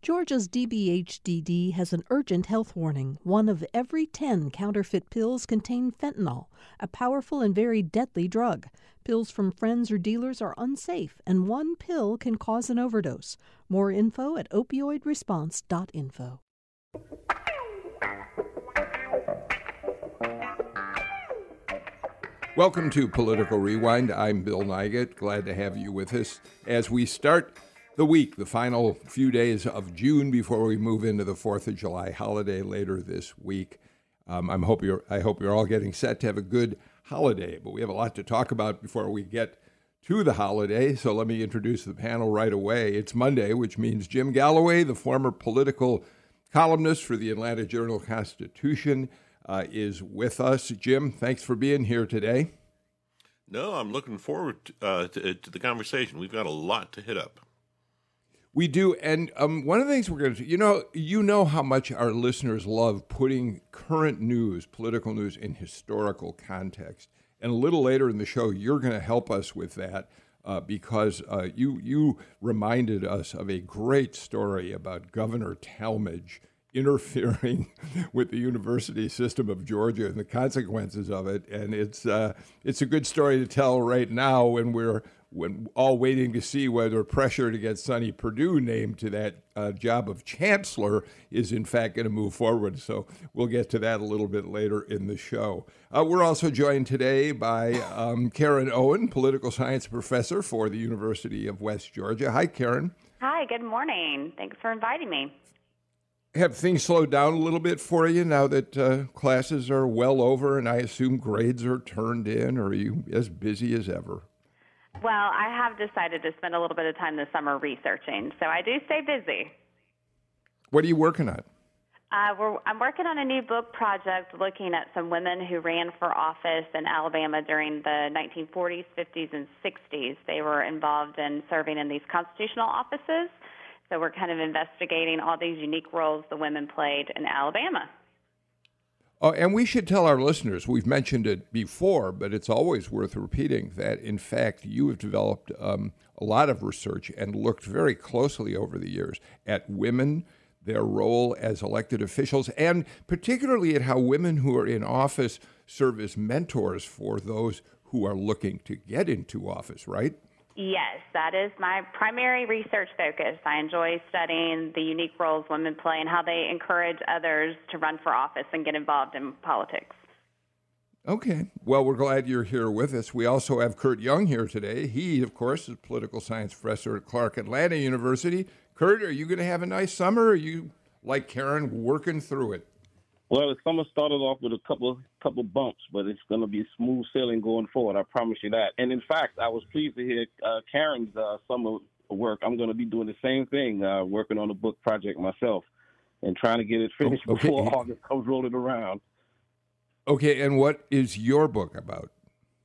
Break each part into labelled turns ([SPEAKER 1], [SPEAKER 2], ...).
[SPEAKER 1] Georgia's DBHDD has an urgent health warning. One of every 10 counterfeit pills contain fentanyl, a powerful and very deadly drug. Pills from friends or dealers are unsafe, and one pill can cause an overdose. More info at opioidresponse.info.
[SPEAKER 2] Welcome to Political Rewind. I'm Bill Nigut. Glad to have you with us as we start the week, the final few days of June before we move into the Fourth of July holiday later this week. Um, I'm hope you're, I hope you're all getting set to have a good holiday, but we have a lot to talk about before we get to the holiday. So let me introduce the panel right away. It's Monday, which means Jim Galloway, the former political columnist for the Atlanta Journal Constitution, uh, is with us. Jim, thanks for being here today.
[SPEAKER 3] No, I'm looking forward uh, to, to the conversation. We've got a lot to hit up.
[SPEAKER 2] We do, and um, one of the things we're going to, do, you know, you know how much our listeners love putting current news, political news, in historical context. And a little later in the show, you're going to help us with that uh, because uh, you you reminded us of a great story about Governor Talmadge interfering with the university system of Georgia and the consequences of it. And it's uh, it's a good story to tell right now when we're when all waiting to see whether pressure to get Sonny Perdue named to that uh, job of chancellor is in fact going to move forward. So we'll get to that a little bit later in the show. Uh, we're also joined today by um, Karen Owen, political science professor for the University of West Georgia. Hi, Karen.
[SPEAKER 4] Hi, good morning. Thanks for inviting me.
[SPEAKER 2] Have things slowed down a little bit for you now that uh, classes are well over and I assume grades are turned in, or are you as busy as ever?
[SPEAKER 4] Well, I have decided to spend a little bit of time this summer researching, so I do stay busy.
[SPEAKER 2] What are you working on?
[SPEAKER 4] Uh, I'm working on a new book project looking at some women who ran for office in Alabama during the 1940s, 50s, and 60s. They were involved in serving in these constitutional offices. So we're kind of investigating all these unique roles the women played in Alabama.
[SPEAKER 2] Oh, and we should tell our listeners, we've mentioned it before, but it's always worth repeating that, in fact, you have developed um, a lot of research and looked very closely over the years at women, their role as elected officials, and particularly at how women who are in office serve as mentors for those who are looking to get into office, right?
[SPEAKER 4] Yes, that is my primary research focus. I enjoy studying the unique roles women play and how they encourage others to run for office and get involved in politics.
[SPEAKER 2] Okay. Well, we're glad you're here with us. We also have Kurt Young here today. He, of course, is a political science professor at Clark Atlanta University. Kurt, are you going to have a nice summer? Or are you, like Karen, working through it?
[SPEAKER 5] Well, the summer started off with a couple couple bumps, but it's going to be smooth sailing going forward. I promise you that. And in fact, I was pleased to hear uh, Karen's uh, summer work. I'm going to be doing the same thing, uh, working on a book project myself, and trying to get it finished oh, okay. before August comes rolling around.
[SPEAKER 2] Okay, and what is your book about?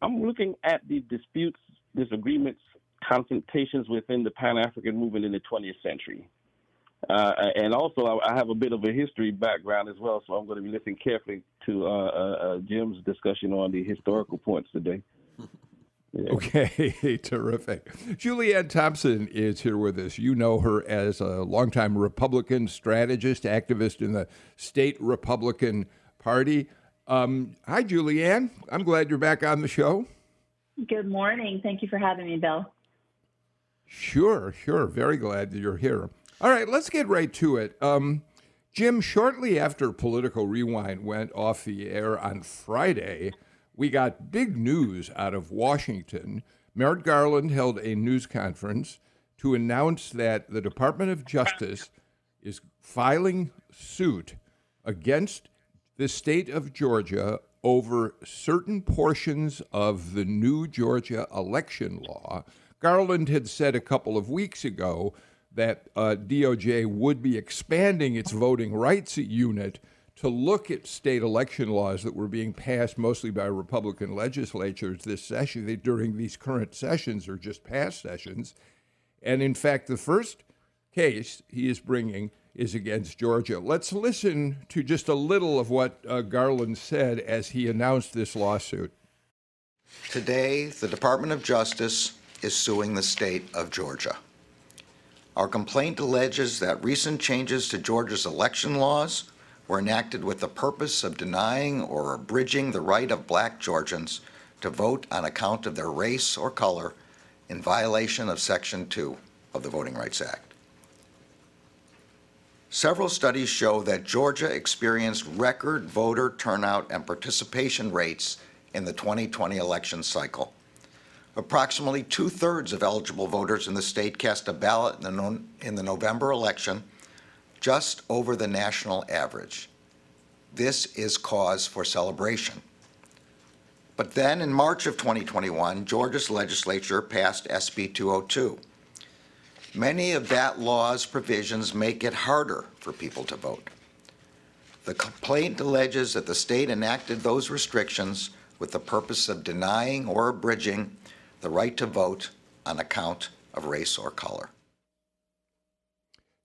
[SPEAKER 5] I'm looking at the disputes, disagreements, confrontations within the Pan African movement in the 20th century. Uh, and also, I, I, have a bit of a history background as well, so I'm going to be listening carefully to uh, uh, uh Jim's discussion on the historical points today.
[SPEAKER 2] Yeah. Okay, terrific. Julianne Thompson is here with us. You know her as a longtime Republican strategist, activist in the state Republican Party. Um, hi, Julianne. I'm glad you're back on the show.
[SPEAKER 6] Good morning. Thank you for having me, Bill.
[SPEAKER 2] Sure, sure. Very glad that you're here. All right, let's get right to it. Um, Jim, shortly after Political Rewind went off the air on Friday, we got big news out of Washington. Merrick Garland held a news conference to announce that the Department of Justice is filing suit against the state of Georgia over certain portions of the new Georgia election law. Garland had said a couple of weeks ago that uh, DOJ would be expanding its voting rights unit to look at state election laws that were being passed mostly by Republican legislatures this session, during these current sessions or just past sessions. And in fact, the first case he is bringing is against Georgia. Let's listen to just a little of what uh, Garland said as he announced this lawsuit.
[SPEAKER 7] Today, the Department of Justice is suing the state of Georgia. Our complaint alleges that recent changes to Georgia's election laws were enacted with the purpose of denying or abridging the right of black Georgians to vote on account of their race or color in violation of Section 2 of the Voting Rights Act. Several studies show that Georgia experienced record voter turnout and participation rates in the 2020 election cycle. Approximately two thirds of eligible voters in the state cast a ballot in the, no- in the November election, just over the national average. This is cause for celebration. But then in March of 2021, Georgia's legislature passed SB 202. Many of that law's provisions make it harder for people to vote. The complaint alleges that the state enacted those restrictions with the purpose of denying or abridging the right to vote on account of race or color.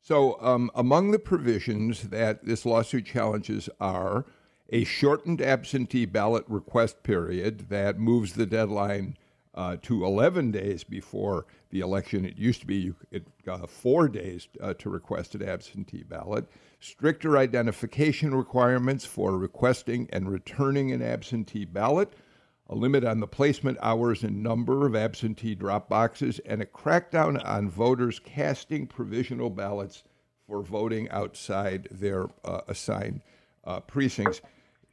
[SPEAKER 2] So, um, among the provisions that this lawsuit challenges are a shortened absentee ballot request period that moves the deadline uh, to 11 days before the election. It used to be you, it, uh, four days uh, to request an absentee ballot. Stricter identification requirements for requesting and returning an absentee ballot. A limit on the placement hours and number of absentee drop boxes, and a crackdown on voters casting provisional ballots for voting outside their uh, assigned uh, precincts.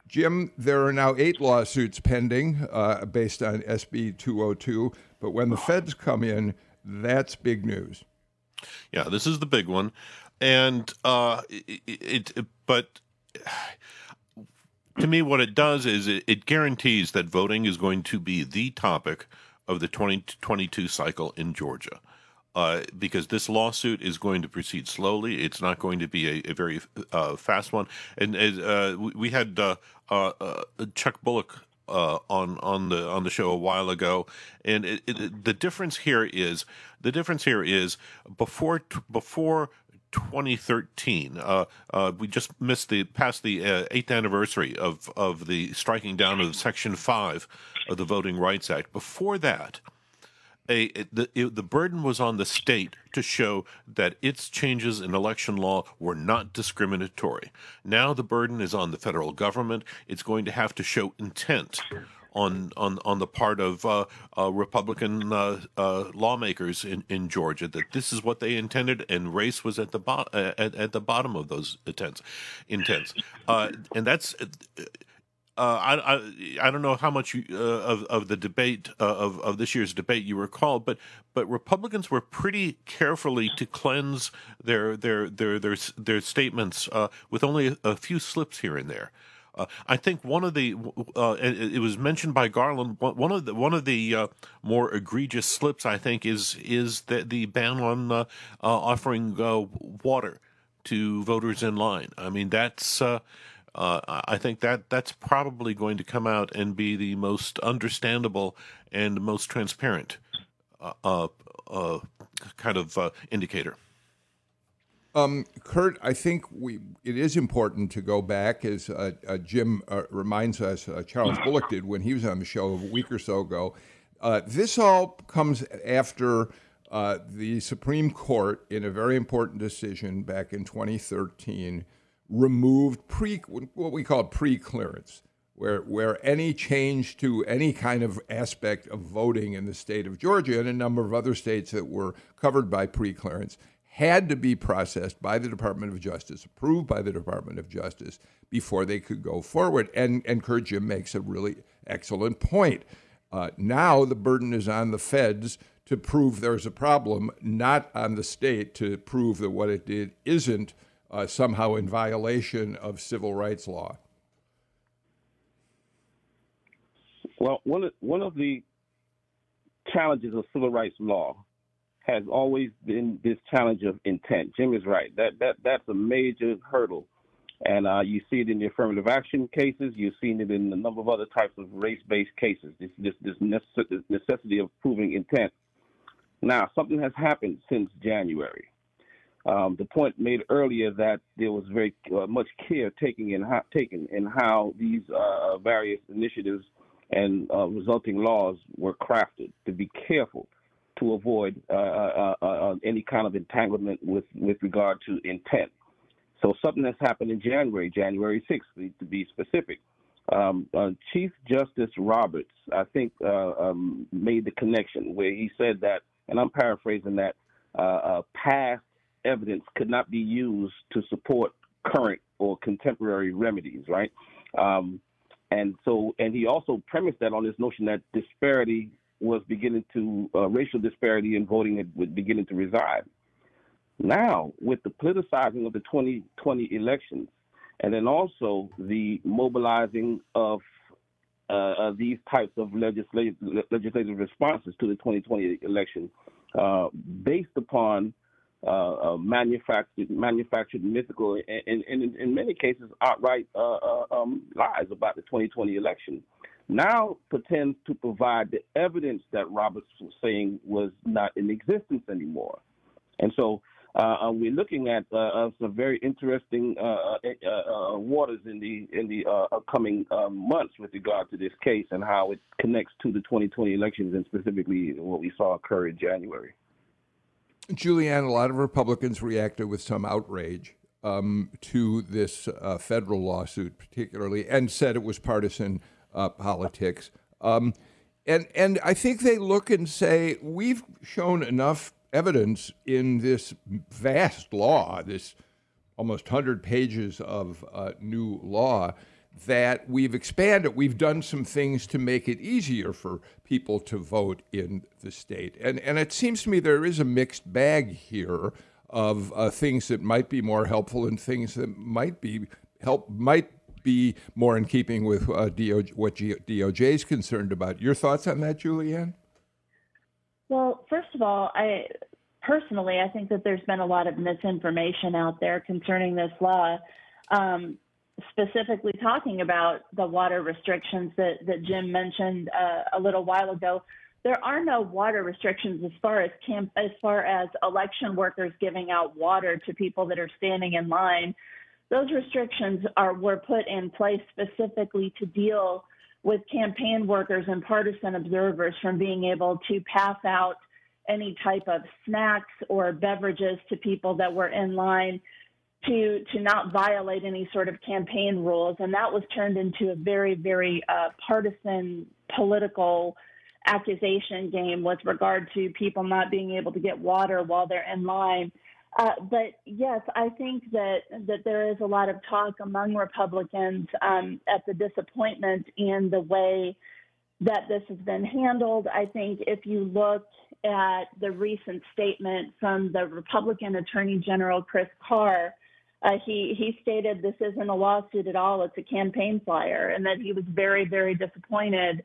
[SPEAKER 2] Jim, there are now eight lawsuits pending uh, based on SB 202, but when the feds come in, that's big news.
[SPEAKER 3] Yeah, this is the big one, and uh, it, it, it but to me, what it does is it, it, guarantees that voting is going to be the topic of the 2022 cycle in Georgia. Uh, because this lawsuit is going to proceed slowly. It's not going to be a, a very uh, fast one. And uh, we had uh, uh, uh, Chuck Bullock on on the on the show a while ago, and it, it, the difference here is the difference here is before before 2013. Uh, uh, we just missed the past the uh, eighth anniversary of of the striking down of Section Five of the Voting Rights Act. Before that, a the it, the burden was on the state to show that its changes in election law were not discriminatory. Now the burden is on the federal government. It's going to have to show intent on on on the part of uh, uh, Republican uh, uh lawmakers in, in Georgia that this is what they intended, and race was at the bo- uh, at, at the bottom of those intents, intents, uh, and that's. I, I I don't know how much you, of of the debate of of this year's debate you recall, but but Republicans were pretty carefully to cleanse their their their their their statements with only a, a few slips here and there. Uh, I think one of the uh, it, was mentioned by Garland. One of the one of the uh, more egregious slips, I think, is is the, the ban on uh, uh, offering uh, water to voters in line. I mean, that's. I think that that's probably going to come out and be the most understandable and most transparent kind of indicator.
[SPEAKER 2] Um, Kurt, I think we it is important to go back, as uh, uh, Jim uh, reminds us, uh, Charles Bullock did when he was on the show a week or so ago. Uh, this all comes after uh, the Supreme Court, in a very important decision back in 2013, removed pre what we call pre-clearance, where where any change to any kind of aspect of voting in the state of Georgia and a number of other states that were covered by pre-clearance had to be processed by the Department of Justice, approved by the Department of Justice before they could go forward. And, and Kurt Jim makes a really excellent point. Uh, now the burden is on the feds to prove there's a problem, not on the state to prove that what it did isn't uh, somehow in violation of civil rights law.
[SPEAKER 5] Well, one of, one of the challenges of civil rights law has always been this challenge of intent. Jim is right. That that that's a major hurdle, and uh, you see it in the affirmative action cases. You've seen it in a number of other types of race-based cases. This this this necessity of proving intent. Now, something has happened since January. Um, the point made earlier that there was very uh, much care taken in how, taken in how these uh, various initiatives and uh, resulting laws were crafted to be careful to avoid uh, uh, uh, uh, any kind of entanglement with, with regard to intent. So something that's happened in January, January 6th, to be specific. Um, uh, Chief Justice Roberts, I think, uh, um, made the connection where he said that, and I'm paraphrasing that, past evidence could not be used to support current or contemporary remedies, right? Um, and so, and he also premised that on this notion that disparity was beginning to, uh, racial disparity in voting was beginning to reside. Now, with the politicizing of the 2020 elections, and then also the mobilizing of uh, these types of legislative, legislative responses to the 2020 election, uh, based upon uh, uh, manufactured, manufactured mythical, and, and, and, in many cases outright uh, um, lies about the 2020 election. Now pretends to provide the evidence that Roberts was saying was not in existence anymore, and so uh, we're looking at uh, some very interesting waters in the in the upcoming um, months with regard to this case and how it connects to the 2020 elections and specifically what we saw occur in January.
[SPEAKER 2] Julianne, a lot of Republicans reacted with some outrage um, to this uh, federal lawsuit, particularly, and said it was partisan uh, politics. Um, and and I think they look and say we've shown enough evidence in this vast law, this almost hundred pages of uh, new law, that we've expanded. We've done some things to make it easier for people to vote in the state. And, and it seems to me there is a mixed bag here of uh, things that might be more helpful and things that might be help might be more in keeping with uh, DOJ, what DOJ is concerned about. Your thoughts on that, Julianne?
[SPEAKER 6] Well, first of all, I personally I think that there's been a lot of misinformation out there concerning this law. Um, specifically talking about the water restrictions that, that Jim mentioned uh, a little while ago, there are no water restrictions as far as camp, as far as election workers giving out water to people that are standing in line. Those restrictions are were put in place specifically to deal with campaign workers and partisan observers from being able to pass out any type of snacks or beverages to people that were in line to to not violate any sort of campaign rules, and that was turned into a very very uh, partisan political accusation game with regard to people not being able to get water while they're in line. Uh, but yes, I think that that there is a lot of talk among Republicans um, at the disappointment in the way that this has been handled. I think if you look at the recent statement from the Republican Attorney General Chris Carr, uh, he he stated this isn't a lawsuit at all; it's a campaign flyer, and that he was very very disappointed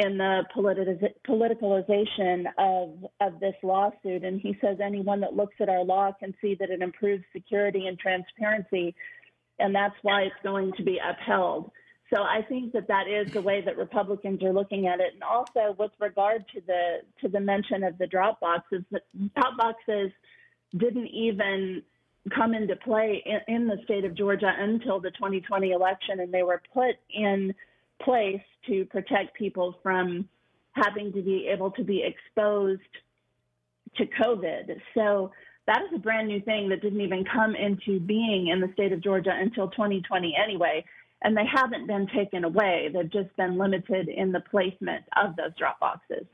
[SPEAKER 6] in the politicalization of of this lawsuit. And he says anyone that looks at our law can see that it improves security and transparency, and that's why it's going to be upheld. So I think that that is the way that Republicans are looking at it. And also with regard to the to the mention of the drop boxes, the drop boxes didn't even come into play in, in, the state of Georgia until the 2020 election, and they were put in place to protect people from having to be able to be exposed to COVID. So that is a brand new thing that didn't even come into being in the state of Georgia until 2020 anyway. And they haven't been taken away. They've just been limited in the placement of those drop boxes.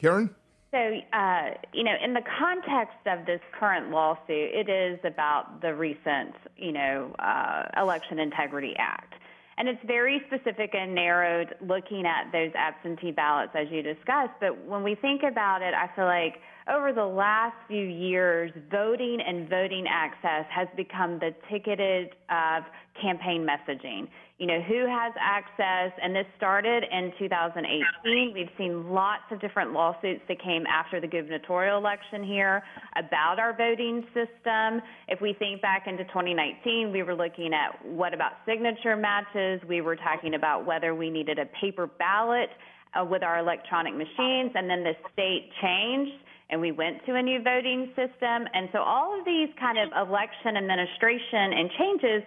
[SPEAKER 2] Karen?
[SPEAKER 4] So, uh, you know, in the context of this current lawsuit, it is about the recent, you know, uh, Election Integrity Act. And it's very specific and narrowed looking at those absentee ballots as you discussed. But when we think about it, I feel like over the last few years, voting and voting access has become the ticketed of campaign messaging. You know, who has access? And this started in 2018. We've seen lots of different lawsuits that came after the gubernatorial election here about our voting system. If we think back into 2019, we were looking at what about signature matches? We were talking about whether we needed a paper ballot uh, with our electronic machines, and then the state changed and we went to a new voting system. And so all of these kind of election administration and changes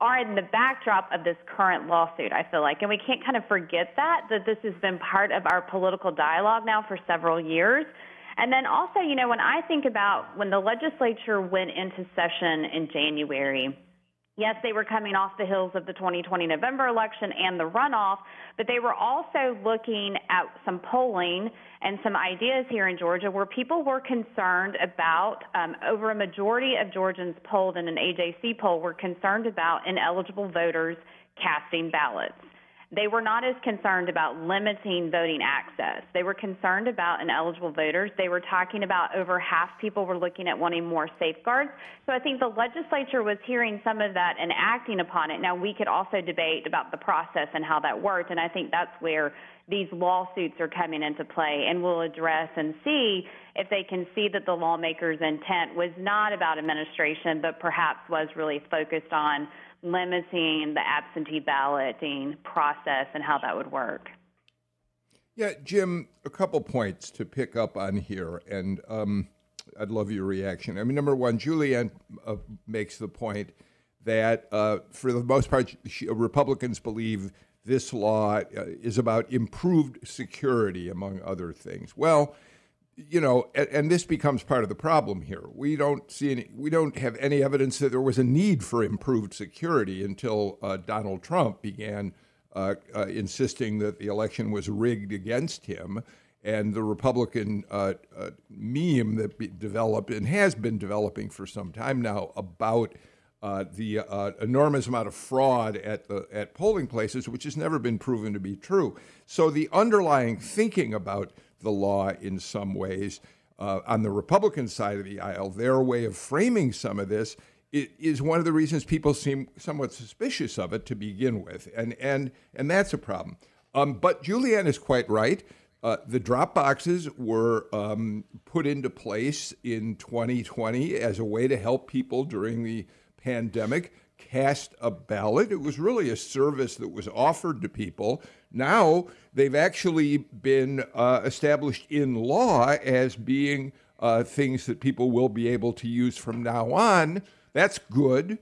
[SPEAKER 4] are in the backdrop of this current lawsuit, I feel like. And we can't kind of forget that, that this has been part of our political dialogue now for several years. And then also, you know, when I think about when the legislature went into session in January, yes, they were coming off the heels of the 2020 November election and the runoff, but they were also looking at some polling and some ideas here in Georgia where people were concerned about, um, over a majority of Georgians polled in an AJC poll were concerned about ineligible voters casting ballots. They were not as concerned about limiting voting access. They were concerned about ineligible voters. They were talking about over half people were looking at wanting more safeguards. So I think the legislature was hearing some of that and acting upon it. Now, we could also debate about the process and how that worked, and I think that's where these lawsuits are coming into play, and we'll address and see if they can see that the lawmakers' intent was not about administration, but perhaps was really focused on limiting the absentee balloting process and how that would work.
[SPEAKER 2] Yeah, Jim, a couple points to pick up on here, and um, I'd love your reaction. I mean, number one, Julianne uh, makes the point that uh, for the most part, she, Republicans believe this law uh, is about improved security, among other things. Well, you know, and, and, this becomes part of the problem here. We don't see any, we don't have any evidence that there was a need for improved security until uh, Donald Trump began uh, uh, insisting that the election was rigged against him. And the Republican uh, uh, meme that be developed and has been developing for some time now about uh, the enormous amount of fraud at the at polling places, which has never been proven to be true. So the underlying thinking about the law in some ways. Uh, on the Republican side of the aisle, their way of framing some of this is one of the reasons people seem somewhat suspicious of it to begin with, and and and that's a problem. Um, but Julianne is quite right. Uh, the drop boxes were um, put into place in 2020 as a way to help people during the pandemic cast a ballot. It was really a service that was offered to people now they've actually been uh, established in law as being uh, things that people will be able to use from now on. That's good.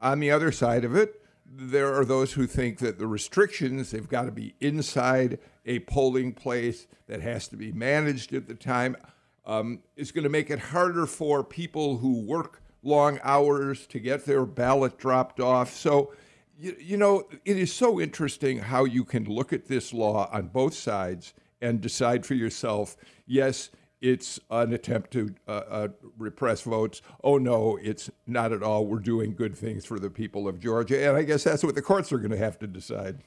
[SPEAKER 2] On the other side of it, there are those who think that the restrictions, they've got to be inside a polling place that has to be managed at the time, um, is going to make it harder for people who work long hours to get their ballot dropped off. So you, you know, it is so interesting how you can look at this law on both sides and decide for yourself, yes, it's an attempt to uh, uh, repress votes. Oh, no, it's not at all. We're doing good things for the people of Georgia. And I guess that's what the courts are going to have to decide.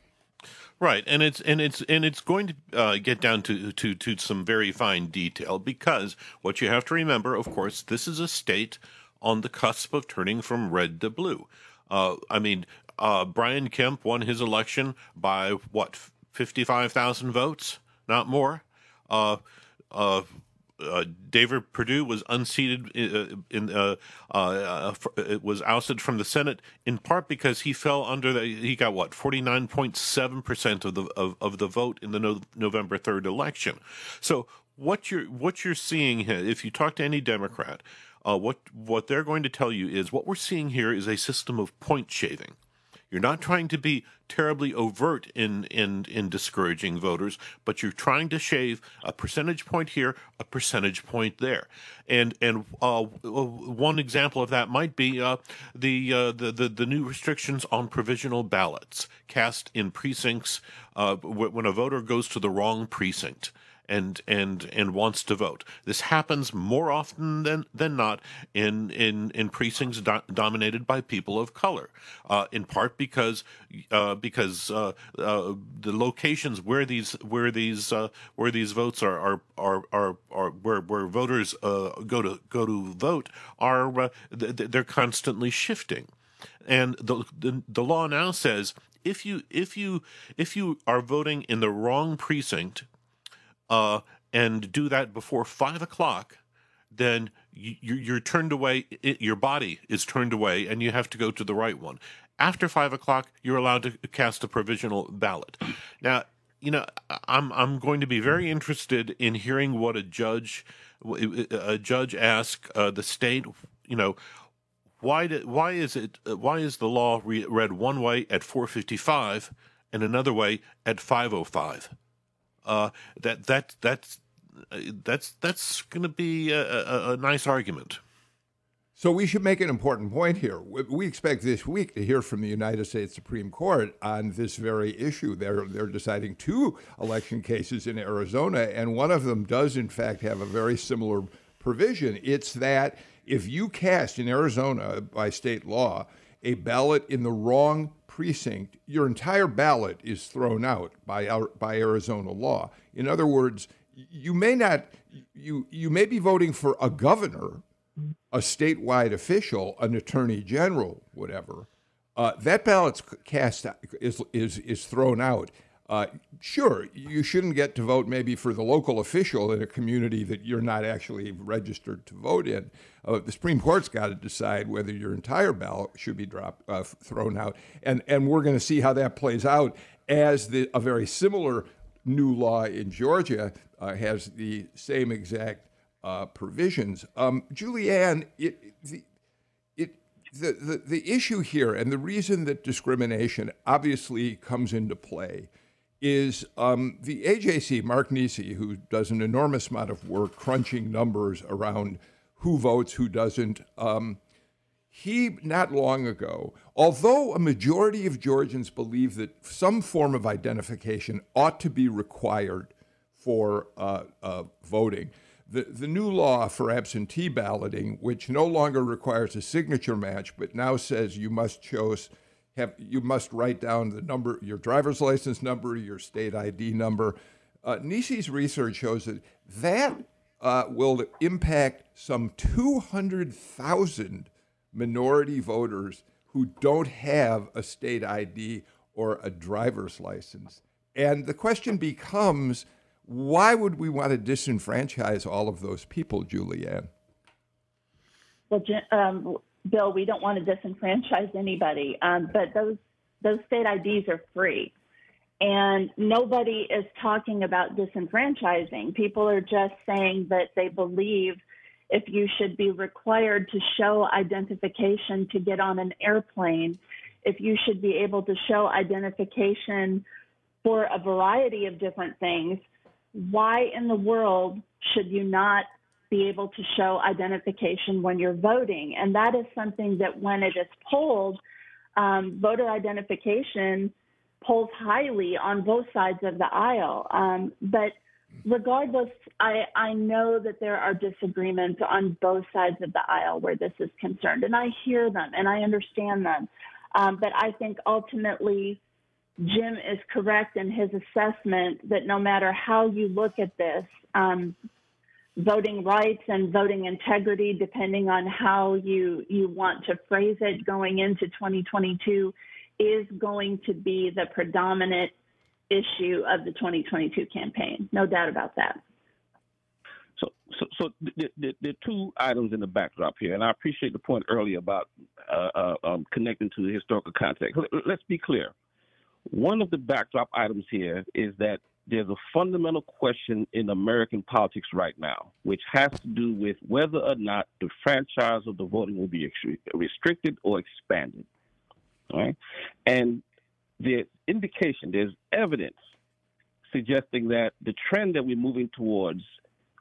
[SPEAKER 3] Right, and it's and it's and it's going to uh, get down to, to to some very fine detail because what you have to remember, of course, this is a state on the cusp of turning from red to blue. Uh, I mean, uh, Brian Kemp won his election by what fifty-five thousand votes, not more. Uh, uh, uh David Perdue was unseated uh, in, in uh, was ousted from the Senate in part because he fell under the he got what forty nine point seven percent of the of, of the vote in the no, November third election. So what you're what you're seeing here, if you talk to any Democrat, what what they're going to tell you is what we're seeing here is a system of point shaving. You're not trying to be terribly overt in, in, in discouraging voters, but you're trying to shave a percentage point here, a percentage point there. And and uh, one example of that might be uh, the, uh, the, the the new restrictions on provisional ballots cast in precincts uh, when a voter goes to the wrong precinct and and and wants to vote. This happens more often than than not in in in precincts do- dominated by people of color, uh, in part because uh, because uh, uh the locations where these where these uh, where these votes are are are are, are where where voters uh, go to go to vote are they're constantly shifting, and the, the the law now says if you if you if you are voting in the wrong precinct uh, and do that before five o'clock, then you, you're turned away. It, your body is turned away, and you have to go to the right one. After five o'clock, you're allowed to cast a provisional ballot. Now, you know, I'm I'm going to be very interested in hearing what a judge a judge ask uh, the state. You know, why did, why is it why is the law re- read one way at 455 and another way at 505? Uh, that that that's uh, that's that's going to be a, a, a nice argument.
[SPEAKER 2] So we should make an important point here. We expect this week to hear from the United States Supreme Court on this very issue. They're they're deciding two election cases in Arizona, and one of them does in fact have a very similar provision. It's that if you cast in Arizona by state law a ballot in the wrong precinct, your entire ballot is thrown out by our, by Arizona law. In other words, you may not you you may be voting for a governor a statewide official, an attorney general, whatever, uh, that ballot's cast is is is thrown out. Uh, sure, you shouldn't get to vote maybe for the local official in a community that you're not actually registered to vote in. Uh, the Supreme Court's got to decide whether your entire ballot should be dropped, uh, thrown out, and and we're going to see how that plays out as the, a very similar new law in Georgia uh, has the same exact uh, provisions. Um, Julianne, it, the, the, the, the issue here and the reason that discrimination obviously comes into play is um, the AJC, Mark Niesse, who does an enormous amount of work crunching numbers around who votes, who doesn't. Um, he, not long ago, although a majority of Georgians believe that some form of identification ought to be required for uh, uh, voting, the, the new law for absentee balloting, which no longer requires a signature match, but now says you must choose have you must write down the number, your driver's license number, your state ID number. Uh, Niesse's research shows that that uh, will impact some 200,000 minority voters who don't have a state ID or a driver's license. And the question becomes why would we want to disenfranchise all of those people, Julianne?
[SPEAKER 6] Well, um, Bill, we don't want to disenfranchise anybody, um, but those those state IDs are free, and nobody is talking about disenfranchising. People are just saying that they believe if you should be required to show identification to get on an airplane, if you should be able to show identification for a variety of different things, why in the world should you not be able to show identification when you're voting? And that is something that when it is polled, um, voter identification polls highly on both sides of the aisle. Um, but regardless, I, I know that there are disagreements on both sides of the aisle where this is concerned, and I hear them and I understand them. Um, but I think ultimately, Jim is correct in his assessment that no matter how you look at this, um, voting rights and voting integrity, depending on how you, you want to phrase it going into 2022, is going to be the predominant issue of the 2022 campaign. No doubt about that.
[SPEAKER 5] So, so, so the, the, the, two items in the backdrop here, and I appreciate the point earlier about uh, uh, um, connecting to the historical context. Let's be clear. One of the backdrop items here is that there's a fundamental question in American politics right now, which has to do with whether or not the franchise of the voting will be restricted or expanded. Right? And there's indication, there's evidence suggesting that the trend that we're moving towards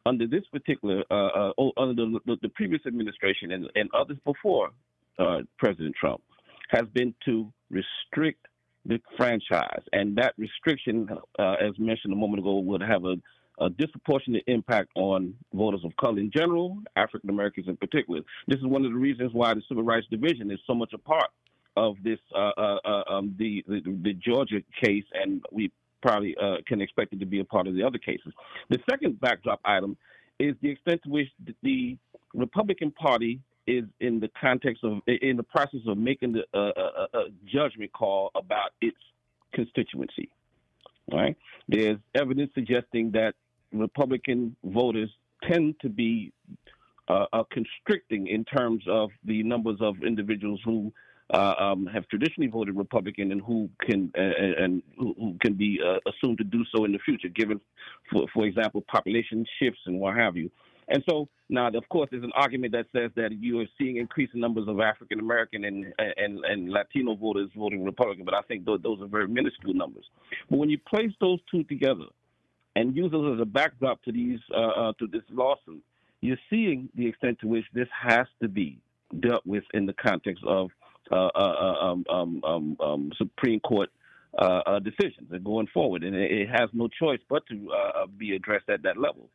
[SPEAKER 5] under this particular, uh, uh, under the, the, the, previous administration and, and others before uh, President Trump, has been to restrict the franchise. And that restriction, uh, as mentioned a moment ago, would have a, a, disproportionate impact on voters of color in general, African Americans in particular. This is one of the reasons why the Civil Rights Division is so much a part of this, uh, uh, uh um, the, the, the Georgia case, and we probably uh, can expect it to be a part of the other cases. The second backdrop item is the extent to which the Republican Party is in the context of in the process of making the uh, uh, uh, judgment call about its constituency. Right? There's evidence suggesting that Republican voters tend to be uh, uh, constricting in terms of the numbers of individuals who uh, um, have traditionally voted Republican and who can uh, and who, can be uh, assumed to do so in the future, given, for, for example, population shifts and what have you. And so now, of course, there's an argument that says that you are seeing increasing numbers of African American and, and and Latino voters voting Republican, but I think those, are very minuscule numbers. But when you place those two together and use those as a backdrop to these uh, uh, to this lawsuit, you're seeing the extent to which this has to be dealt with in the context of uh, uh, uh um, um, um, um, Supreme Court uh, decisions and going forward, and it, it, has no choice but to be addressed at that level.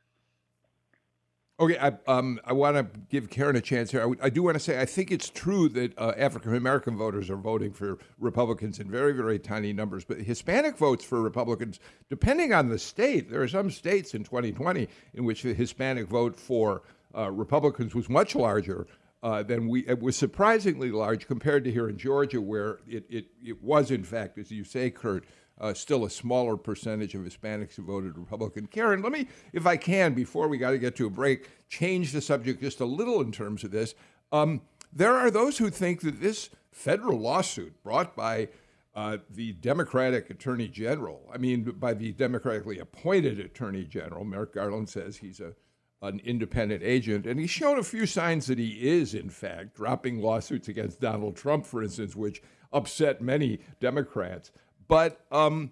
[SPEAKER 2] Okay, I, um, I want to give Karen a chance here. I, do want to say I think it's true that uh, African American voters are voting for Republicans in very, very tiny numbers, but Hispanic votes for Republicans, depending on the state, there are some states in 2020 in which the Hispanic vote for uh, Republicans was much larger uh, than we. It was surprisingly large compared to here in Georgia, where it, it, it was, in fact, as you say, Kurt, uh, still a smaller percentage of Hispanics who voted Republican. Karen, let me, if I can, before we got to get to a break, change the subject just a little in terms of this. Um, there are those who think that this federal lawsuit brought by uh, the Democratic Attorney General, I mean, by the democratically appointed Attorney General, Merrick Garland says he's a an independent agent, and he's shown a few signs that he is, in fact, dropping lawsuits against Donald Trump, for instance, which upset many Democrats. But um,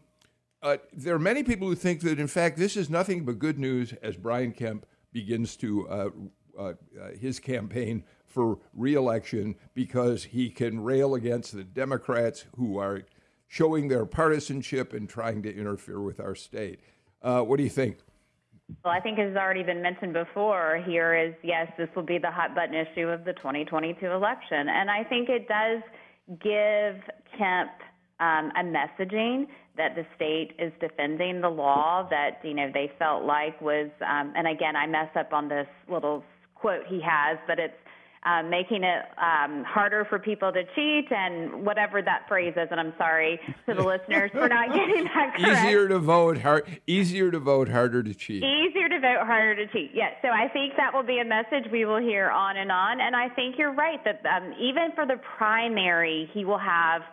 [SPEAKER 2] uh, there are many people who think that, in fact, this is nothing but good news as Brian Kemp begins to uh, uh, uh, his campaign for reelection because he can rail against the Democrats who are showing their partisanship and trying to interfere with our state. Uh, what do you think?
[SPEAKER 4] Well, I think as has already been mentioned before, here is yes, this will be the hot button issue of the 2022 election. And I think it does give Kemp um, a messaging that the state is defending the law that you know they felt like was um, and again I mess up on this little quote he has but it's um, making it um, harder for people to cheat and whatever that phrase is and I'm sorry to the listeners for not getting that correct.
[SPEAKER 2] Easier to vote hard easier to vote harder to cheat.
[SPEAKER 4] Easier to vote harder to cheat. Yes. So I think that will be a message we will hear on and on and I think you're right that um, even for the primary he will have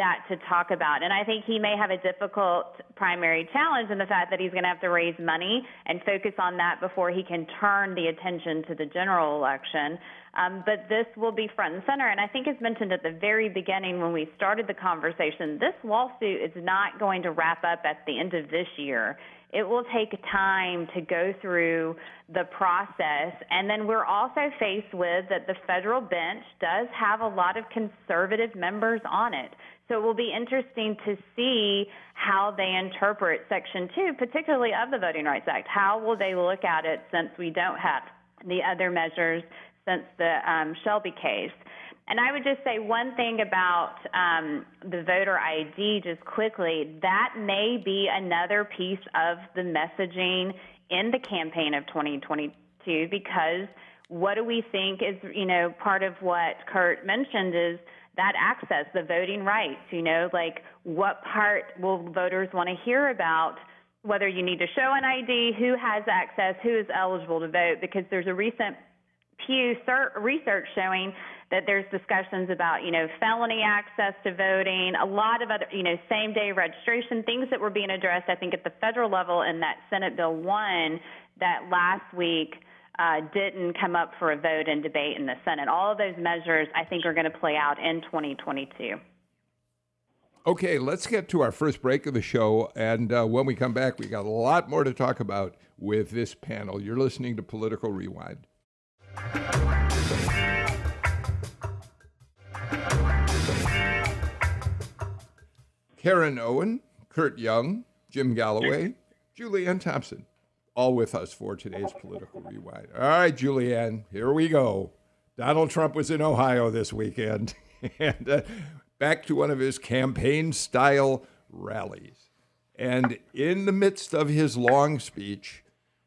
[SPEAKER 4] that to talk about. And I think he may have a difficult primary challenge in the fact that he's going to have to raise money and focus on that before he can turn the attention to the general election. Um, but this will be front and center. And I think, as mentioned at the very beginning when we started the conversation, this lawsuit is not going to wrap up at the end of this year. It will take time to go through the process. And then we're also faced with that the federal bench does have a lot of conservative members on it. So it will be interesting to see how they interpret Section 2, particularly of the Voting Rights Act. How will they look at it since we don't have the other measures since the um, Shelby case? And I would just say one thing about um, the voter ID, just quickly, that may be another piece of the messaging in the campaign of 2022 because what do we think is, you know, part of what Kurt mentioned is that access, the voting rights, you know, like what part will voters want to hear about whether you need to show an ID, who has access, who is eligible to vote, because there's a recent Pew research showing that there's discussions about, you know, felony access to voting, a lot of other, you know, same day registration, things that were being addressed, I think, at the federal level in that Senate Bill 1 that last week uh, didn't come up for a vote and debate in the Senate. All of those measures, I think, are going to play out in 2022.
[SPEAKER 2] Okay, let's get to our first break of the show. And uh, when we come back, we got a lot more to talk about with this panel. You're listening to Political Rewind. Karen Owen, Kurt Young, Jim Galloway, Julianne Thompson all with us for today's political rewind. All right, Julianne, here we go. Donald Trump was in Ohio this weekend, and uh, back to one of his campaign style rallies. And in the midst of his long speech,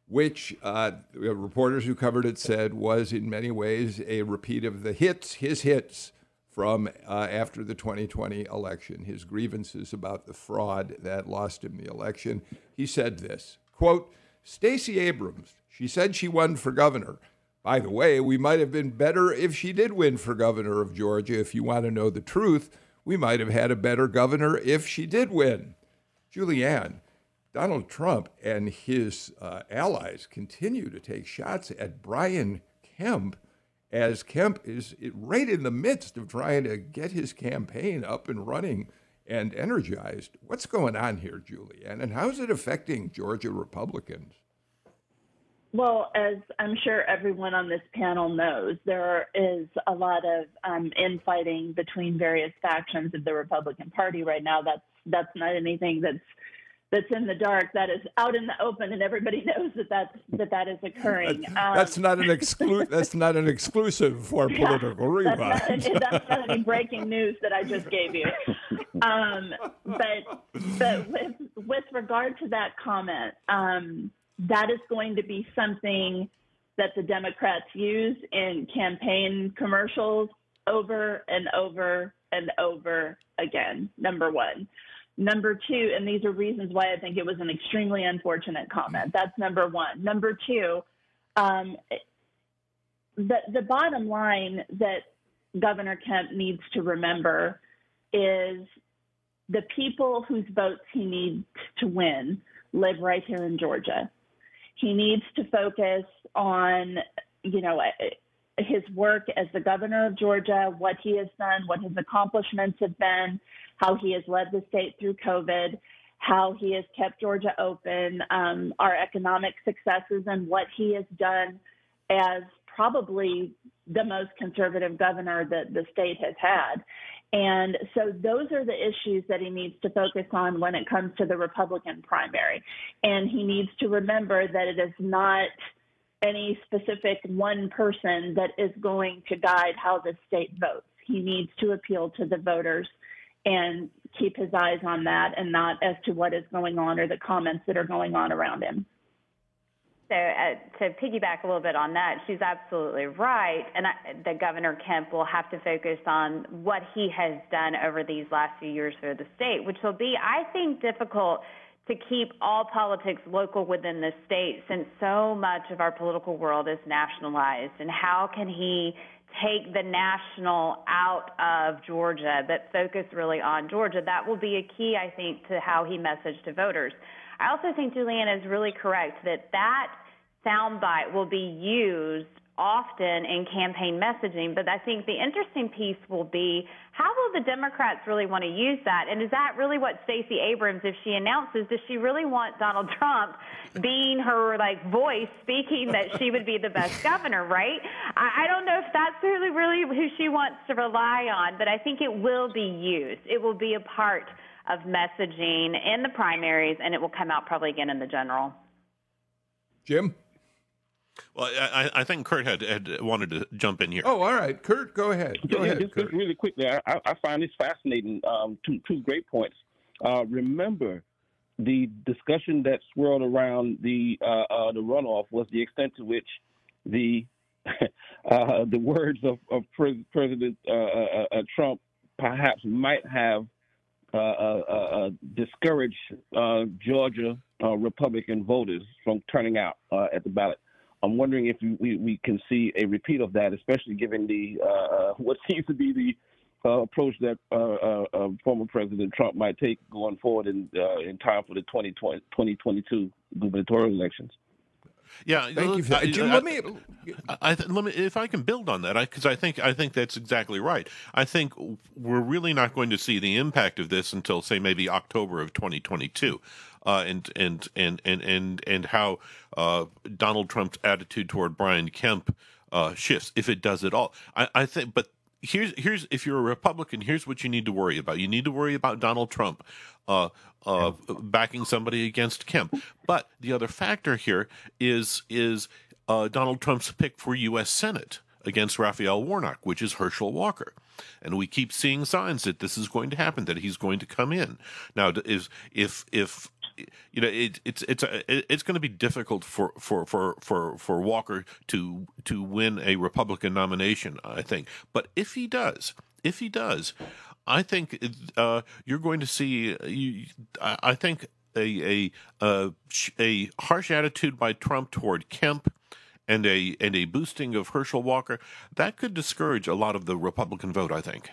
[SPEAKER 2] which uh, reporters who covered it said was in many ways a repeat of the hits, his hits from uh, after the 2020 election, his grievances about the fraud that lost him the election. He said this quote, Stacey Abrams, she said she won for governor. By the way, we might have been better if she did win for governor of Georgia. If you want to know the truth, we might have had a better governor if she did win. Julianne, Donald Trump and his uh, allies continue to take shots at Brian Kemp as Kemp is right in the midst of trying to get his campaign up and running and energized. What's going on here, Julianne, and how is it affecting Georgia Republicans?
[SPEAKER 6] Well, as I'm sure everyone on this panel knows, there is a lot of um, infighting between various factions of the Republican Party right now. That's that's not anything that's that's in the dark. That is out in the open, and everybody knows that that's, that that is occurring.
[SPEAKER 2] Um, that's not an exclu- That's not an exclusive for political rewind.
[SPEAKER 6] That's not, that's not any breaking news that I just gave you. Um, but but with with regard to that comment. Um, that is going to be something that the Democrats use in campaign commercials over and over and over again, number one. Number two, and these are reasons why I think it was an extremely unfortunate comment. That's number one. Number two, um, the, the bottom line that Governor Kemp needs to remember is the people whose votes he needs to win live right here in Georgia. He needs to focus on, you know, his work as the governor of Georgia, what he has done, what his accomplishments have been, how he has led the state through COVID, how he has kept Georgia open, um, our economic successes, and what he has done as probably the most conservative governor that the state has had. And so those are the issues that he needs to focus on when it comes to the Republican primary. And he needs to remember that it is not any specific one person that is going to guide how the state votes. He needs to appeal to the voters and keep his eyes on that and not as to what is going on or the comments that are going on around him.
[SPEAKER 4] So uh, to piggyback a little bit on that, she's absolutely right, and I, the Governor Kemp will have to focus on what he has done over these last few years for the state, which will be, I think, difficult to keep all politics local within the state since so much of our political world is nationalized. And how can he take the national out of Georgia but focus really on Georgia? That will be a key, I think, to how he messaged to voters. I also think Julianne is really correct that that soundbite will be used often in campaign messaging. But I think the interesting piece will be how will the Democrats really want to use that? And is that really what Stacey Abrams, if she announces, does she really want Donald Trump being her like voice speaking that she would be the best governor, right? I, I don't know if that's really, really who she wants to rely on, but I think it will be used. It will be a part of messaging in the primaries, and it will come out probably again in the general.
[SPEAKER 2] Jim?
[SPEAKER 3] Well, I, I, think Kurt had, had wanted to jump in here.
[SPEAKER 2] Oh, all right, Kurt, go ahead. Go
[SPEAKER 5] yeah,
[SPEAKER 2] ahead,
[SPEAKER 5] just,
[SPEAKER 2] Kurt.
[SPEAKER 5] just, really quickly, I, I find this fascinating. Um, two, two great points. Uh, remember, the discussion that swirled around the uh, uh, the runoff was the extent to which the uh, the words of, of President uh, uh, Trump perhaps might have discouraged Georgia Republican voters from turning out at the ballot. I'm wondering if we, we can see a repeat of that, especially given the uh, uh what seems to be the uh, approach that uh, uh, uh, former President Trump might take going forward in in time for the 2020, 2022 gubernatorial elections.
[SPEAKER 3] Yeah,
[SPEAKER 2] thank you. For that. Jim, let me,
[SPEAKER 3] I, I, let me, if I can build on that, because I, I, think I think that's exactly right. I think we're really not going to see the impact of this until, say, maybe October of 2022 uh, and, and and and and and how uh, Donald Trump's attitude toward Brian Kemp uh, shifts, if it does at all. I, I think, but here's here's if you're a Republican, here's what you need to worry about. You need to worry about Donald Trump uh, uh, backing somebody against Kemp. But the other factor here is is uh, Donald Trump's pick for U.S. Senate against Raphael Warnock, which is Herschel Walker. And we keep seeing signs that this is going to happen, that he's going to come in. Now, is if if you know, it, it's it's a, it's going to be difficult for, for, for, for, for Walker to to win a Republican nomination, I think. But if he does, if he does, I think uh, you're going to see. You, I think a, a a a harsh attitude by Trump toward Kemp and a and a boosting of Herschel Walker that could discourage a lot of the Republican vote. I think.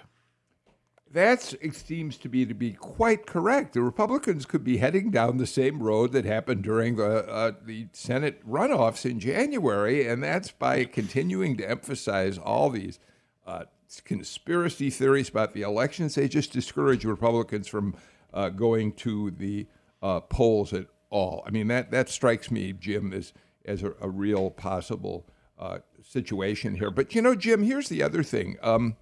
[SPEAKER 2] That seems to be to be quite correct. The Republicans could be heading down the same road that happened during the uh, the Senate runoffs in January, and that's by continuing to emphasize all these uh, conspiracy theories about the elections. They just discourage Republicans from uh, going to the uh, polls at all. I mean, that that strikes me, Jim, as as a, a real possible uh, situation here. But you know, Jim, here's the other thing. Um,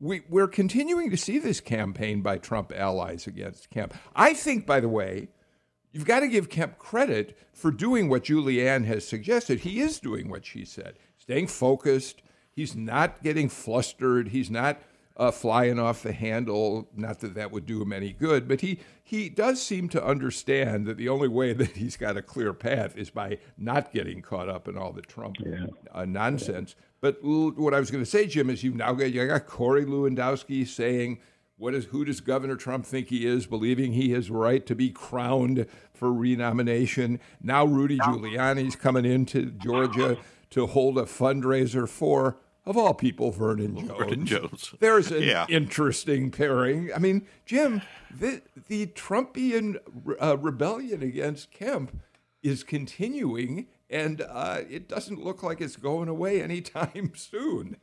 [SPEAKER 2] we, we're continuing to see this campaign by Trump allies against Kemp. I think, by the way, you've got to give Kemp credit for doing what Julianne has suggested. He is doing what she said, staying focused. He's not getting flustered. He's not uh, flying off the handle. Not that that would do him any good, but he he does seem to understand that the only way that he's got a clear path is by not getting caught up in all the Trump yeah. uh, nonsense. Yeah. But what I was going to say, Jim, is you've now got you got Corey Lewandowski saying. What is who does Governor Trump think he is, believing he has right to be crowned for renomination? Now Rudy Giuliani's coming into Georgia to hold a fundraiser for of all people, Vernon Jones.
[SPEAKER 3] Vernon Jones.
[SPEAKER 2] There's an yeah. interesting pairing. I mean, Jim, the, the Trumpian uh, rebellion against Kemp is continuing, and uh, it doesn't look like it's going away anytime soon.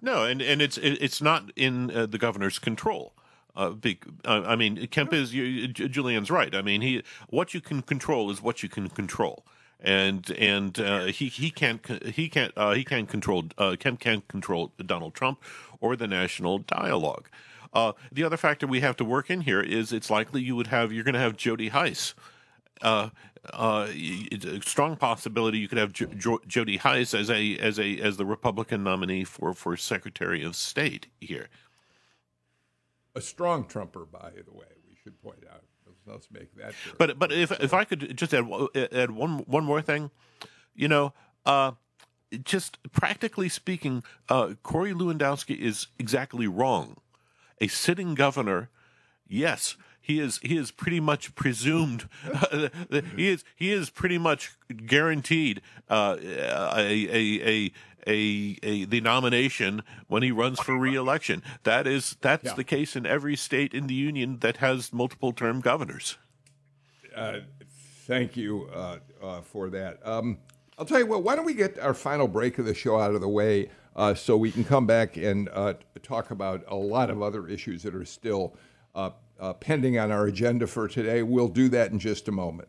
[SPEAKER 3] No, and, and it's it's not in uh, the governor's control. Uh, be, uh, I mean, Kemp is Julianne's right. I mean, he what you can control is what you can control and and uh, he he can't he can't uh, he can't control Kemp can't control Donald Trump or the national dialogue. The other factor we have to work in here is it's likely you would have you're going to have Jody Hice. Uh, uh, it's a strong possibility you could have J- J- Jody Hice as a as a as the Republican nominee for for Secretary of State here.
[SPEAKER 2] A strong Trumper, by the way, we should point out let's make that. Clear.
[SPEAKER 3] But but if if I could just add add one one more thing, you know, uh, just practically speaking, uh, Corey Lewandowski is exactly wrong. A sitting governor, yes, he is he is pretty much presumed uh, he is he is pretty much guaranteed uh, a, a, a a, a the nomination when he runs for reelection. That is that's yeah. the case in every state in the union that has multiple term governors.
[SPEAKER 2] Uh, thank you uh, uh, for that. Um, I'll tell you what. Why don't we get our final break of the show out of the way uh, so we can come back and uh, talk about a lot of other issues that are still uh, pending on our agenda for today. We'll do that in just a moment.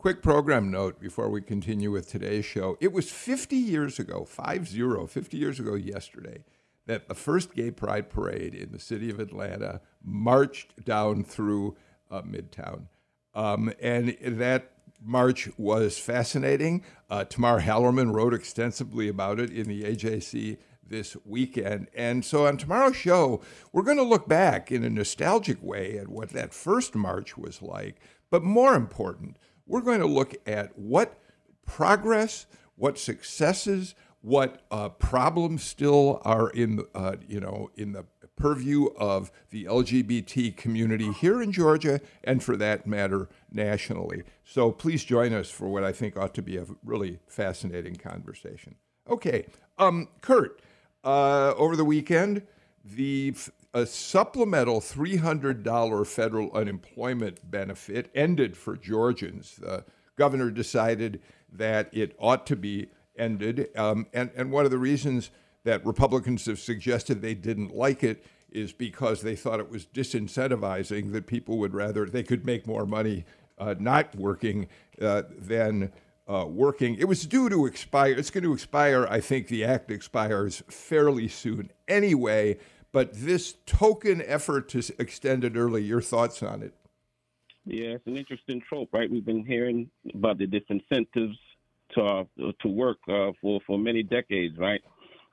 [SPEAKER 2] Quick program note before we continue with today's show. It was 50 years ago, 5 0, 50 years ago yesterday, that the first gay pride parade in the city of Atlanta marched down through uh, Midtown. Um, and that march was fascinating. Uh, Tamar Hallerman wrote extensively about it in the AJC this weekend. And so on tomorrow's show, we're going to look back in a nostalgic way at what that first march was like. But more important, we're going to look at what progress, what successes, what uh, problems still are in uh, you know in the purview of the LGBT community here in Georgia and for that matter nationally. So please join us for what I think ought to be a really fascinating conversation. Okay, um, Kurt, uh, over the weekend, the a supplemental $300 federal unemployment benefit ended for Georgians. The governor decided that it ought to be ended. Um, and, and one of the reasons that Republicans have suggested they didn't like it is because they thought it was disincentivizing, that people would rather, they could make more money uh, not working uh, than uh, working. It was due to expire. It's going to expire. I think the act expires fairly soon anyway. But this token effort to extend it early, your thoughts on it?
[SPEAKER 5] Yeah, it's an interesting trope, right? We've been hearing about the disincentives to uh, to work uh, for for many decades, right?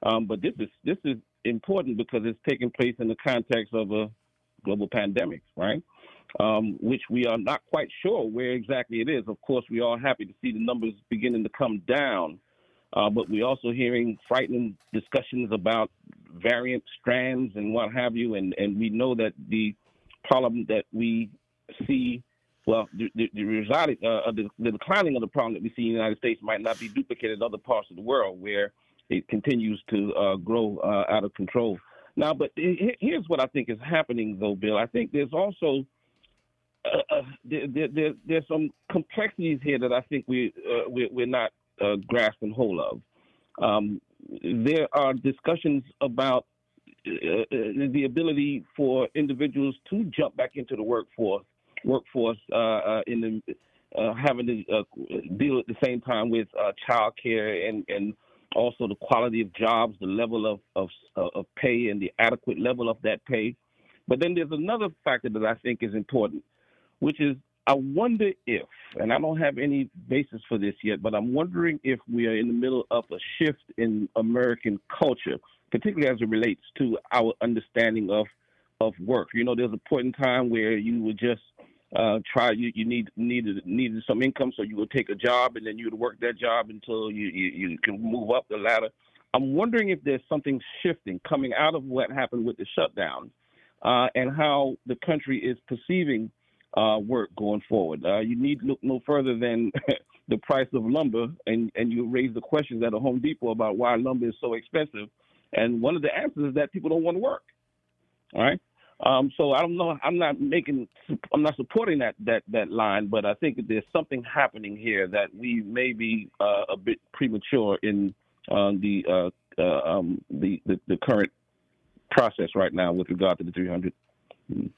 [SPEAKER 5] Um, but this is this is important because it's taking place in the context of a global pandemic, right? Um, which we are not quite sure where exactly it is. Of course, we are happy to see the numbers beginning to come down, uh, but we're also hearing frightening discussions about variant strands and what have you. And, and we know that the problem that we see well, the, the, the, uh, the, the declining of the problem that we see in the United States might not be duplicated in other parts of the world where it continues to uh, grow uh, out of control. Now, but here's what I think is happening, though, Bill. I think there's also uh, uh there, there, there's some complexities here that I think we, uh, we we're not uh, grasping hold of. Um, there are discussions about the ability for individuals to jump back into the workforce workforce in the having to deal at the same time with uh, child care and, and also the quality of jobs, the level of, of, of pay, and the adequate level of that pay. But then there's another factor that I think is important, which is I wonder if, and I don't have any basis for this yet, but I'm wondering if we are in the middle of a shift in American culture, particularly as it relates to our understanding of of work. You know, there's a point in time where you would just uh, try you, you need needed needed some income, so you would take a job and then you would work that job until you, you, you can move up the ladder. I'm wondering if there's something shifting coming out of what happened with the shutdown, uh, and how the country is perceiving uh, work going forward. Uh, you need look no further than the price of lumber, and, and you raise the questions at a Home Depot about why lumber is so expensive. And one of the answers is that people don't want to work. All right. Um, so I don't know. I'm not making. I'm not supporting that that that line, but I think there's something happening here that we may be uh, a bit premature in uh, the, uh, uh um, the, the the current process right now with regard to the 300. Mm.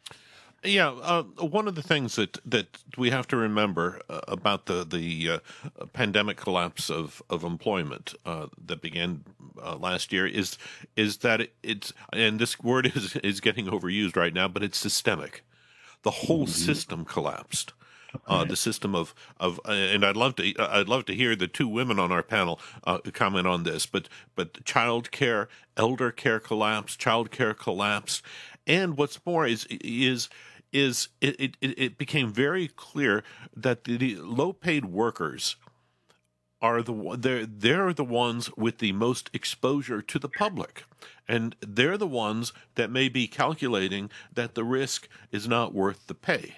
[SPEAKER 3] Yeah, uh, one of the things that, that we have to remember uh, about the the uh, pandemic collapse of of employment uh, that began uh, last year is is that it's and this word is is getting overused right now, but it's systemic. The whole mm-hmm. system collapsed. Uh, the system of of and I'd love to I'd love to hear the two women on our panel comment on this, but but child care, elder care collapse, child care collapse, and what's more is is is it, it, it became very clear that the, the low paid workers are the they're they're the ones with the most exposure to the public. And they're the ones that may be calculating that the risk is not worth the pay.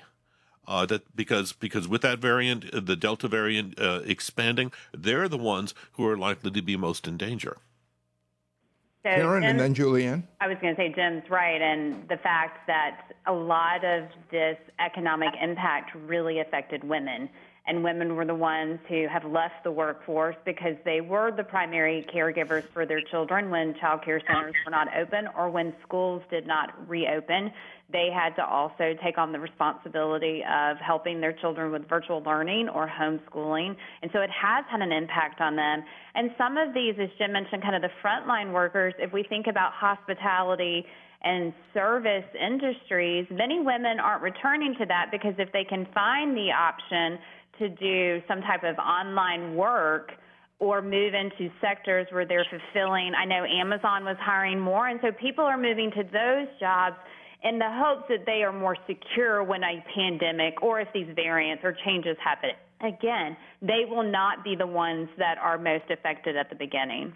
[SPEAKER 3] Uh, that because because with that variant the delta variant uh, expanding they're the ones who are likely to be most in danger
[SPEAKER 2] so Karen, Jim, and then Julianne.
[SPEAKER 4] I was going to say Jim's right, and the fact that a lot of this economic impact really affected women, and women were the ones who have left the workforce because they were the primary caregivers for their children when child care centers were not open or when schools did not reopen they had to also take on the responsibility of helping their children with virtual learning or homeschooling. And so it has had an impact on them. And some of these, as Jim mentioned, kind of the frontline workers, if we think about hospitality and service industries, many women aren't returning to that because if they can find the option to do some type of online work, or move into sectors where they're fulfilling. I know Amazon was hiring more, and so people are moving to those jobs in the hopes that they are more secure when a pandemic or if these variants or changes happen. Again, they will not be the ones that are most affected at the beginning.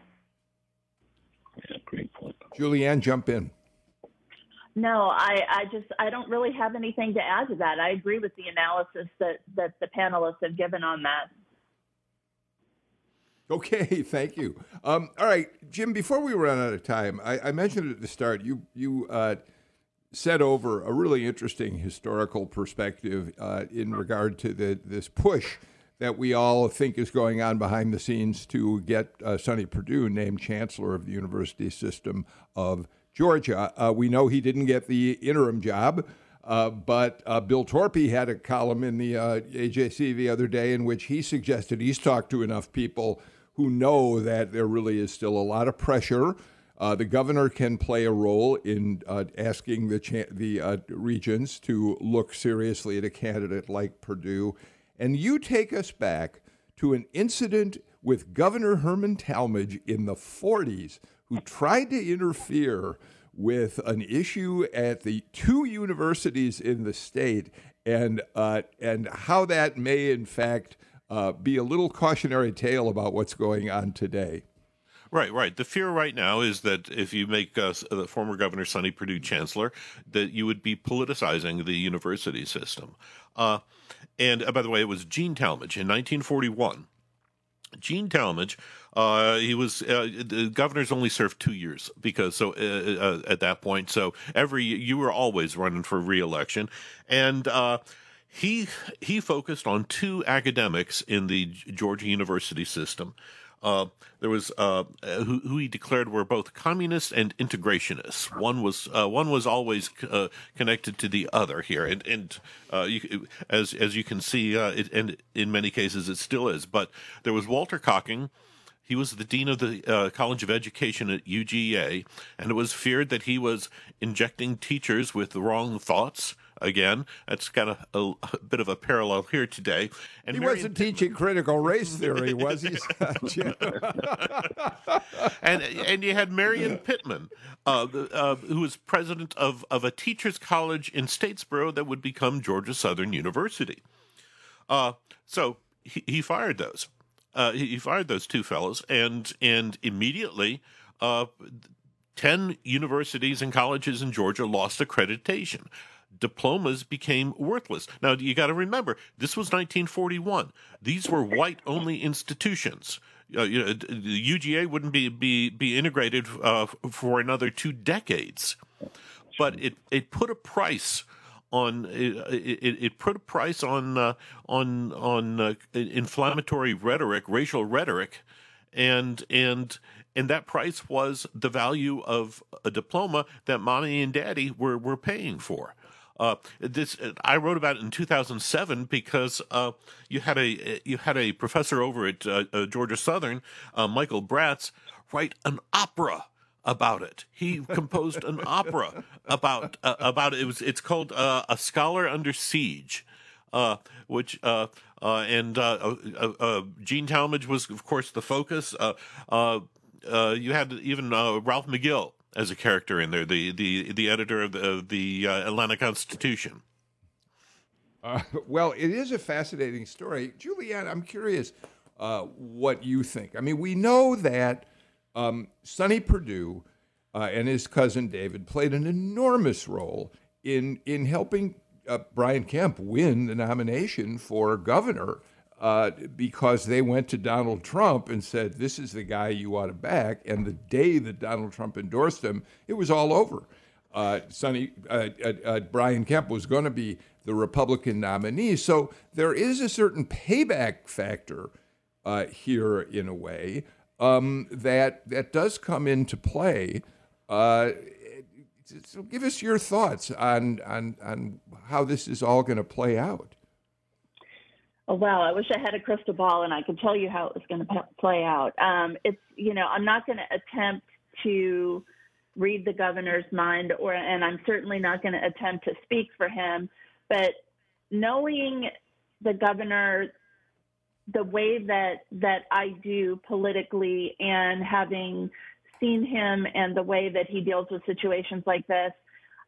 [SPEAKER 2] Yeah, great point. Julianne, jump in.
[SPEAKER 6] No, I, I just I don't really have anything to add to that. I agree with the analysis that, that the panelists have given on that.
[SPEAKER 2] Okay, thank you. Um, all right, Jim. Before we run out of time, I, I mentioned at the start you you uh, set over a really interesting historical perspective uh, in regard to the, this push that we all think is going on behind the scenes to get uh, Sonny Perdue named Chancellor of the University System of Georgia. Uh, we know he didn't get the interim job. Uh, but uh, Bill Torpy had a column in the uh, AJC the other day in which he suggested he's talked to enough people who know that there really is still a lot of pressure uh, the governor can play a role in uh, asking the cha- the uh, regents to look seriously at a candidate like Perdue. And you take us back to an incident with Governor Herman Talmadge in the 40s, who tried to interfere with an issue at the two universities in the state, and uh, and how that may in fact uh, be a little cautionary tale about what's going on today.
[SPEAKER 3] Right, right. The fear right now is that if you make uh, the former Governor Sonny Perdue chancellor, that you would be politicizing the university system. Uh, and uh, by the way, it was Gene Talmadge in 1941. Gene Talmadge, uh, he was uh, the governor's only served two years because so uh, at that point, so every you were always running for reelection, and he he focused on two academics in the Georgia University system. Uh, there was uh, who, who, he declared were both communists and integrationists. One was uh, one was always uh, connected to the other here, and, and uh, you, as as you can see, uh, it, and in many cases it still is. But there was Walter Cocking. He was the dean of the College of Education at UGA, and it was feared that he was injecting teachers with the wrong thoughts again. That's kind of a, a, bit of a parallel here today.
[SPEAKER 2] And he Marvin wasn't Pittman, teaching critical race theory, was he?
[SPEAKER 3] and and you had Marvin Pittman, uh, uh, who was president of, of a teachers' college in Statesboro that would become Georgia Southern University. Uh, so he, he fired those. Uh, he, fired those two fellows, and and immediately uh, 10 universities and colleges in Georgia lost accreditation diplomas became worthless. Now, you got to remember, this was 1941. These were white only institutions. Uh, you know, the UGA wouldn't be be be integrated uh, for another two decades, but it it put a price on it, it, it put a price on uh, on on uh, inflammatory rhetoric, racial rhetoric, and and and that price was the value of a diploma that mommy and daddy were were paying for. Uh, this uh, I wrote about it in 2007 because uh, you had a uh, you had a professor over at uh, uh Georgia Southern, uh, Michael Braz, write an opera about it. He composed an opera about uh, about it. it. was it's called uh, A Scholar Under Siege, which and Gene Talmadge was of course the focus. you had even Ralph McGill as a character in there, the the the editor of the, of the uh, Atlanta Constitution.
[SPEAKER 2] Uh, well, it is a fascinating story, Julianne. I'm curious uh, what you think. I mean, we know that um, Sonny Perdue uh, and his cousin David played an enormous role in in helping uh, Brian Kemp win the nomination for governor uh, because they went to Donald Trump and said, This is the guy you ought to back. And the day that Donald Trump endorsed him, it was all over. Uh, Sonny, uh, uh, uh Brian Kemp was going to be the Republican nominee. So there is a certain payback factor uh, here, in a way, um, that, that does come into play. so give us your thoughts on, on, on how this is all going to play out.
[SPEAKER 6] Oh, wow. I wish I had a crystal ball and I could tell you how it was going to play out. Um, it's, you know, I'm not going to attempt to read the governor's mind or, and I'm certainly not going to attempt to speak for him, but knowing the governor the way that, that I do politically and having seen him and the way that he deals with situations like this,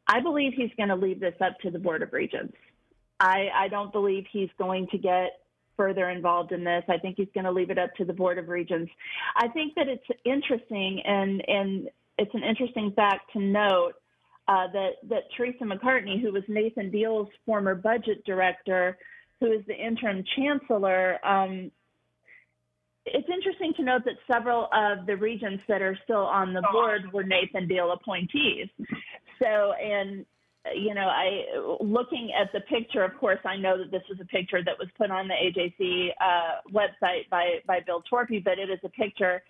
[SPEAKER 6] I believe he's going to leave this up to the Board of Regents. I, I don't believe he's going to get further involved in this. I think he's going to leave it up to the Board of Regents. I think that it's interesting and, and it's an interesting fact to note uh, that, that Teresa McCartney, who was Nathan Deal's former budget director, who is the interim chancellor, um, it's interesting to note that several of the regents that are still on the board were Nathan Deal appointees. So, and you know, I looking at the picture. Of course, I know that this was a picture that was put on the AJC uh, website by by Bill Torpy, but it is a picture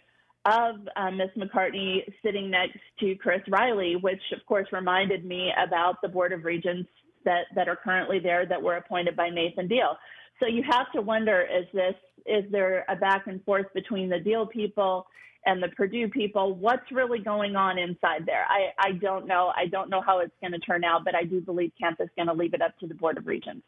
[SPEAKER 6] of uh, Miss McCartney sitting next to Chris Riley, which of course reminded me about the Board of Regents that that are currently there that were appointed by Nathan Deal. So you have to wonder: is this is there a back and forth between the Deal people? and the Perdue people, what's really going on inside there? I, I don't know. I don't know how it's going to turn out, but I do believe Kemp is going to leave it up to the Board of Regents.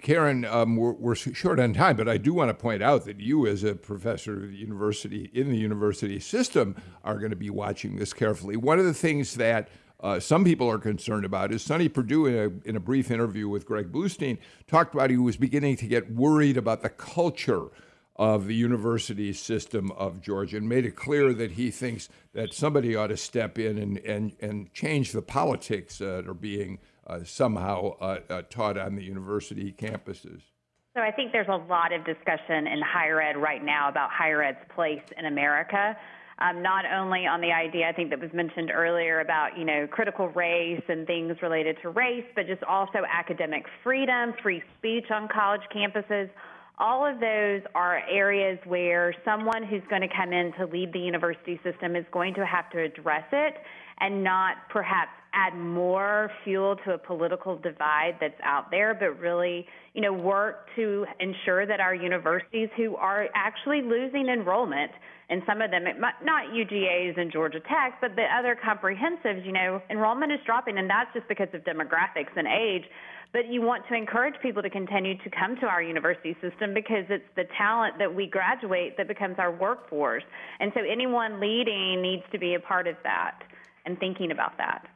[SPEAKER 2] Karen, um, we're, we're, short on time, but I do want to point out that you, as a professor of the university in the university system, are going to be watching this carefully. One of the things that uh, some people are concerned about is Sonny Perdue, in a, in a brief interview with Greg Bluestein, talked about he was beginning to get worried about the culture of the university system of Georgia and made it clear that he thinks that somebody ought to step in and, and, and change the politics that are being uh, somehow uh, uh, taught on the university campuses.
[SPEAKER 4] So I think there's a lot of discussion in higher ed right now about higher ed's place in America. Um, not only on the idea I think that was mentioned earlier about you know critical race and things related to race, but just also academic freedom, free speech on college campuses. All of those are areas where someone who's going to come in to lead the university system is going to have to address it and not perhaps add more fuel to a political divide that's out there, but really, you know, work to ensure that our universities who are actually losing enrollment, and some of them, not UGAs and Georgia Tech, but the other comprehensives, you know, enrollment is dropping, and that's just because of demographics and age. But you want to encourage people to continue to come to our university system because it's the talent that we graduate that becomes our workforce. And so anyone leading needs to be a part of that and thinking about that.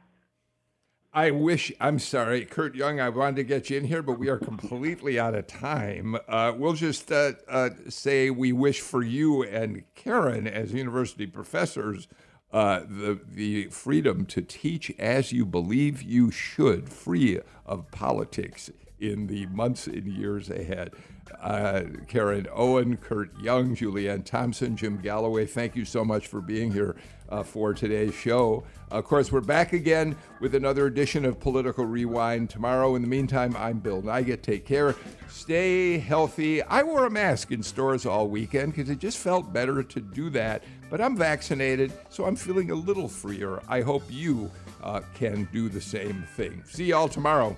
[SPEAKER 2] I wish, I'm sorry, Kurt Young, I wanted to get you in here, but we are completely out of time. Uh, we'll just uh, uh, say we wish for you and Karen, as university professors, uh, the, the freedom to teach as you believe you should, free of politics in the months and years ahead. Uh, Karen Owen, Kurt Young, Julianne Thompson, Jim Galloway, thank you so much for being here uh, for today's show. Of course, we're back again with another edition of Political Rewind tomorrow. In the meantime, I'm Bill Nigut. Take care. Stay healthy. I wore a mask in stores all weekend because it just felt better to do that. But I'm vaccinated, so I'm feeling a little freer. I hope you uh, can do the same thing. See y'all tomorrow.